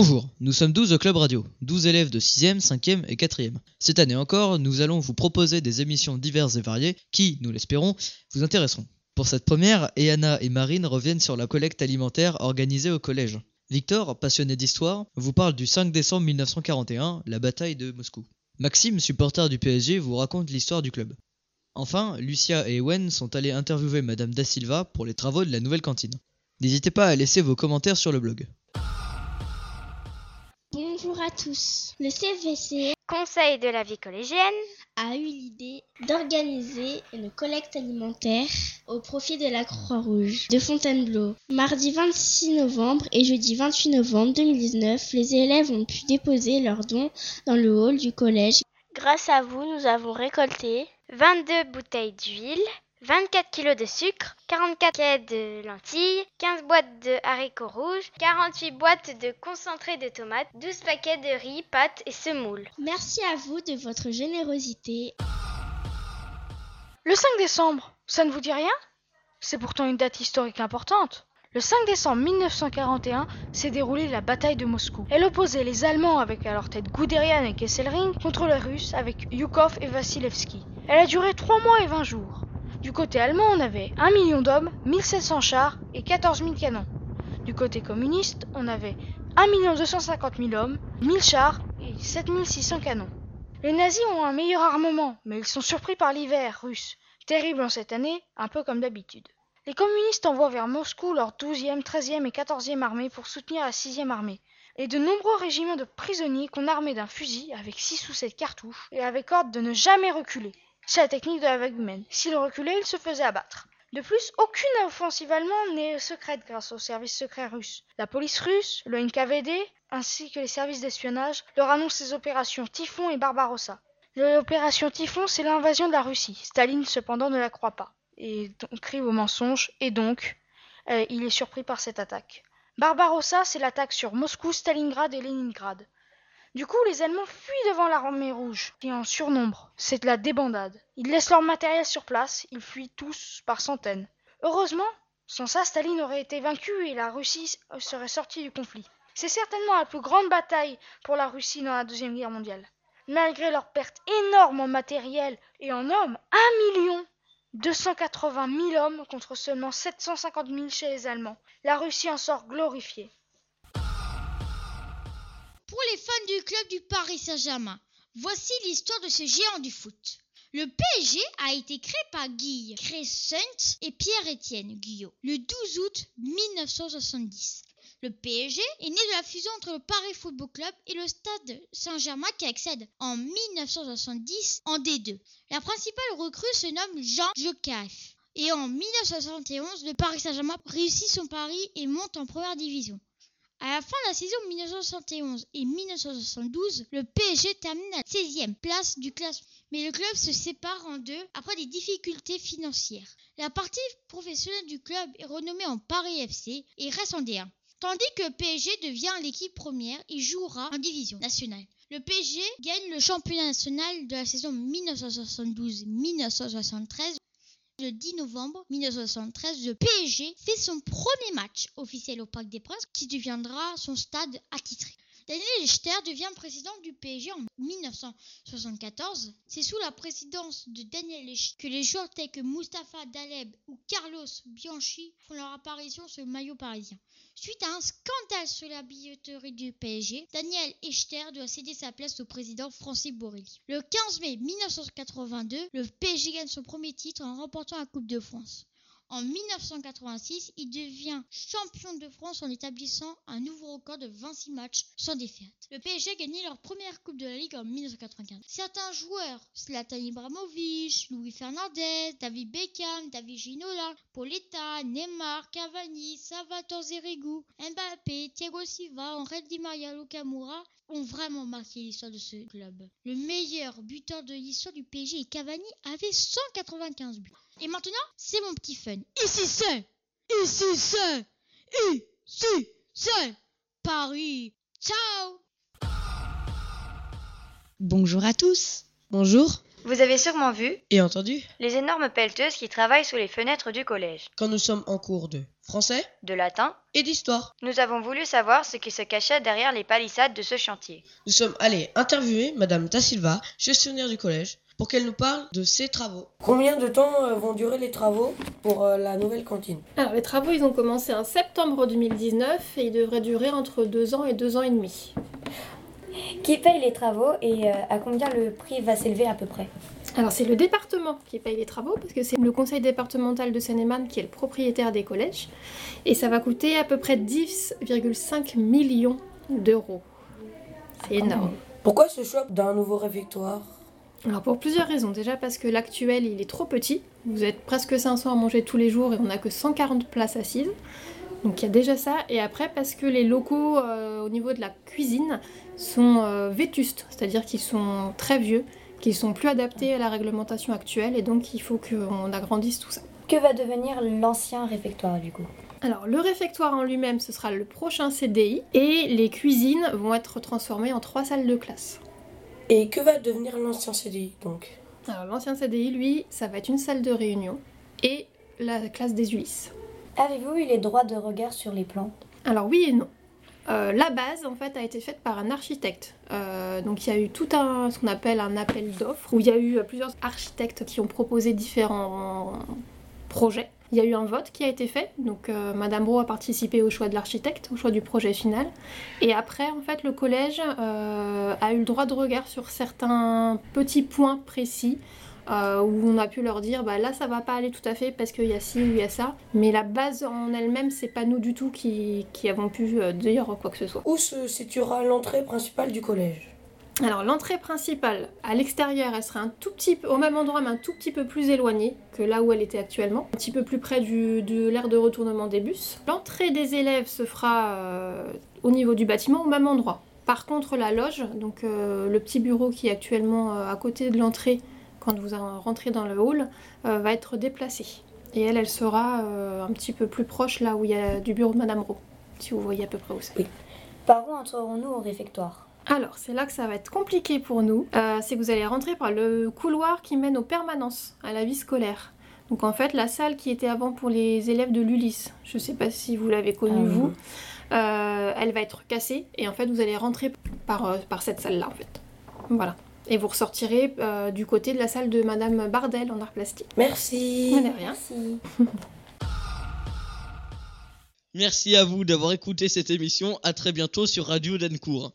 Bonjour, nous sommes 12 au Club Radio, 12 élèves de 6e, 5e et 4e. Cette année encore, nous allons vous proposer des émissions diverses et variées qui, nous l'espérons, vous intéresseront. Pour cette première, Eana et Marine reviennent sur la collecte alimentaire organisée au collège. Victor, passionné d'histoire, vous parle du 5 décembre 1941, la bataille de Moscou. Maxime, supporter du PSG, vous raconte l'histoire du club. Enfin, Lucia et Ewen sont allés interviewer Madame Da Silva pour les travaux de la nouvelle cantine. N'hésitez pas à laisser vos commentaires sur le blog. Tous. Le CVC Conseil de la vie collégienne a eu l'idée d'organiser une collecte alimentaire au profit de la Croix-Rouge de Fontainebleau. Mardi 26 novembre et jeudi 28 novembre 2019, les élèves ont pu déposer leurs dons dans le hall du collège. Grâce à vous, nous avons récolté 22 bouteilles d'huile, 24 kg de sucre, 44 paquets de lentilles, 15 boîtes de haricots rouges, 48 boîtes de concentré de tomates, 12 paquets de riz, pâtes et semoule. Merci à vous de votre générosité. Le 5 décembre, ça ne vous dit rien? C'est pourtant une date historique importante. Le 5 décembre 1941 s'est déroulée la bataille de Moscou. Elle opposait les Allemands avec à leur tête Guderian et Kesselring contre les Russes avec Yukov et Vassilevski. Elle a duré 3 mois et 20 jours. Du côté allemand, on avait 1 million d'hommes, 1700 chars et 14 000 canons. Du côté communiste, on avait 1 250 000 hommes, 1000 chars et 7600 canons. Les nazis ont un meilleur armement, mais ils sont surpris par l'hiver russe, terrible en cette année, un peu comme d'habitude. Les communistes envoient vers Moscou leurs 12e, 13e et 14e armées pour soutenir la 6e armée, et de nombreux régiments de prisonniers qu'on armait d'un fusil avec 6 ou 7 cartouches et avec ordre de ne jamais reculer. C'est la technique de la vague humaine. S'il reculait, il se faisait abattre. De plus, aucune offensive allemande n'est secrète grâce aux services secrets russes. La police russe, le NKVD, ainsi que les services d'espionnage leur annoncent les opérations Typhon et Barbarossa. L'opération Typhon, c'est l'invasion de la Russie. Staline, cependant, ne la croit pas. Et crie au mensonge, et donc, euh, il est surpris par cette attaque. Barbarossa, c'est l'attaque sur Moscou, Stalingrad et Leningrad. Du coup, les Allemands fuient devant l'armée rouge, qui en surnombre. C'est de la débandade. Ils laissent leur matériel sur place, ils fuient tous par centaines. Heureusement, sans ça, Staline aurait été vaincu et la Russie serait sortie du conflit. C'est certainement la plus grande bataille pour la Russie dans la Deuxième Guerre mondiale. Malgré leurs pertes énormes en matériel et en hommes, 1 million 280 000 hommes contre seulement 750 000 chez les Allemands. La Russie en sort glorifiée. Pour les fans du club du Paris Saint-Germain, voici l'histoire de ce géant du foot. Le PSG a été créé par Guy Crescent et Pierre-Étienne Guyot le 12 août 1970. Le PSG est né de la fusion entre le Paris Football Club et le Stade Saint-Germain qui accède en 1970 en D2. La principale recrue se nomme Jean Jocaif. Et en 1971, le Paris Saint-Germain réussit son pari et monte en première division. À la fin de la saison 1971 et 1972, le PSG termine à la 16e place du classement. Mais le club se sépare en deux après des difficultés financières. La partie professionnelle du club est renommée en Paris FC et reste en D1. Tandis que PSG devient l'équipe première et jouera en division nationale. Le PSG gagne le championnat national de la saison 1972-1973 le 10 novembre 1973, le PSG fait son premier match officiel au Parc des Princes qui deviendra son stade attitré. Daniel Echter devient président du PSG en 1974. C'est sous la présidence de Daniel Echter que les joueurs tels que Mustapha Daleb ou Carlos Bianchi font leur apparition sur le maillot parisien. Suite à un scandale sur la billetterie du PSG, Daniel Echter doit céder sa place au président Francis Borrelli. Le 15 mai 1982, le PSG gagne son premier titre en remportant la Coupe de France. En 1986, il devient champion de France en établissant un nouveau record de 26 matchs sans défaite. Le PSG a gagné leur première Coupe de la Ligue en 1995. Certains joueurs, Zlatan Ibrahimovic, Louis Fernandez, David Beckham, David Ginola, Pauletta, Neymar, Cavani, Salvatore Zerrigu, Mbappé, Thiago Silva, Henri Di Maria, Luka Moura ont vraiment marqué l'histoire de ce club. Le meilleur buteur de l'histoire du PSG Cavani avec 195 buts. Et maintenant, c'est mon petit fun. Ici c'est, ici c'est, ici c'est Paris. Ciao Bonjour à tous. Bonjour. Vous avez sûrement vu Et entendu les énormes pelleteuses qui travaillent sous les fenêtres du collège. Quand nous sommes en cours de français De latin, et d'histoire. nous avons voulu savoir ce qui se cachait derrière les palissades de ce chantier. Nous sommes allés interviewer Madame Tassilva, gestionnaire du collège, pour qu'elle nous parle de ses travaux. Combien de temps euh, vont durer les travaux pour euh, la nouvelle cantine? Alors, les travaux, ils ont commencé en septembre 2019 et ils devraient durer entre deux ans et deux ans et demi. Qui paye les travaux et euh, à combien le prix va s'élever à peu près? Alors, c'est le département qui paye les travaux parce que c'est le conseil départemental de Seine-et-Marne qui est le propriétaire des collèges et ça va coûter à peu près 10,5 millions d'euros. C'est énorme. Pourquoi ce choix d'un nouveau réfectoire? Alors pour plusieurs raisons. Déjà parce que l'actuel il est trop petit. Vous êtes presque 500 à manger tous les jours et on n'a que 140 places assises. Donc il y a déjà ça. Et après parce que les locaux euh, au niveau de la cuisine sont euh, vétustes, c'est-à-dire qu'ils sont très vieux, qu'ils sont plus adaptés à la réglementation actuelle et donc il faut qu'on agrandisse tout ça. Que va devenir l'ancien réfectoire du coup? Alors le réfectoire en lui-même ce sera le prochain CDI et les cuisines vont être transformées en trois salles de classe. Et que va devenir l'ancien CDI donc? Alors l'ancien CDI lui ça va être une salle de réunion et la classe des Ulysses. Avez-vous eu les droits de regard sur les plans Alors oui et non. Euh, la base en fait a été faite par un architecte. Euh, donc il y a eu tout un ce qu'on appelle un appel d'offres où il y a eu euh, plusieurs architectes qui ont proposé différents projets. Il y a eu un vote qui a été fait, donc euh, Madame Bro a participé au choix de l'architecte, au choix du projet final. Et après, en fait, le collège euh, a eu le droit de regard sur certains petits points précis euh, où on a pu leur dire bah là ça va pas aller tout à fait parce qu'il y a ci ou il y a ça. Mais la base en elle-même, c'est pas nous du tout qui, qui avons pu dire quoi que ce soit. Où se situera l'entrée principale du collège? Alors l'entrée principale à l'extérieur, elle sera un tout petit peu au même endroit mais un tout petit peu plus éloignée que là où elle était actuellement, un petit peu plus près du, de l'aire de retournement des bus. L'entrée des élèves se fera euh, au niveau du bâtiment au même endroit. Par contre la loge, donc euh, le petit bureau qui est actuellement euh, à côté de l'entrée quand vous rentrez dans le hall, va être déplacée. Et elle, elle sera un petit peu plus proche là où il y a du bureau de Madame Rowe, si vous voyez à peu près où c'est. Par où entrerons-nous au réfectoire? Alors, c'est là que ça va être compliqué pour nous. Euh, c'est que vous allez rentrer par le couloir qui mène aux permanences, à la vie scolaire. Donc en fait, la salle qui était avant pour les élèves de l'Ulysse, je ne sais pas si vous l'avez connue Ah, vous, euh, elle va être cassée et en fait vous allez rentrer par, euh, par cette salle-là en fait. Voilà. Et vous ressortirez euh, du côté de la salle de Madame Bardel en art plastique. Merci. De rien. Merci. Merci à vous d'avoir écouté cette émission. À très bientôt sur Radio Dancourt.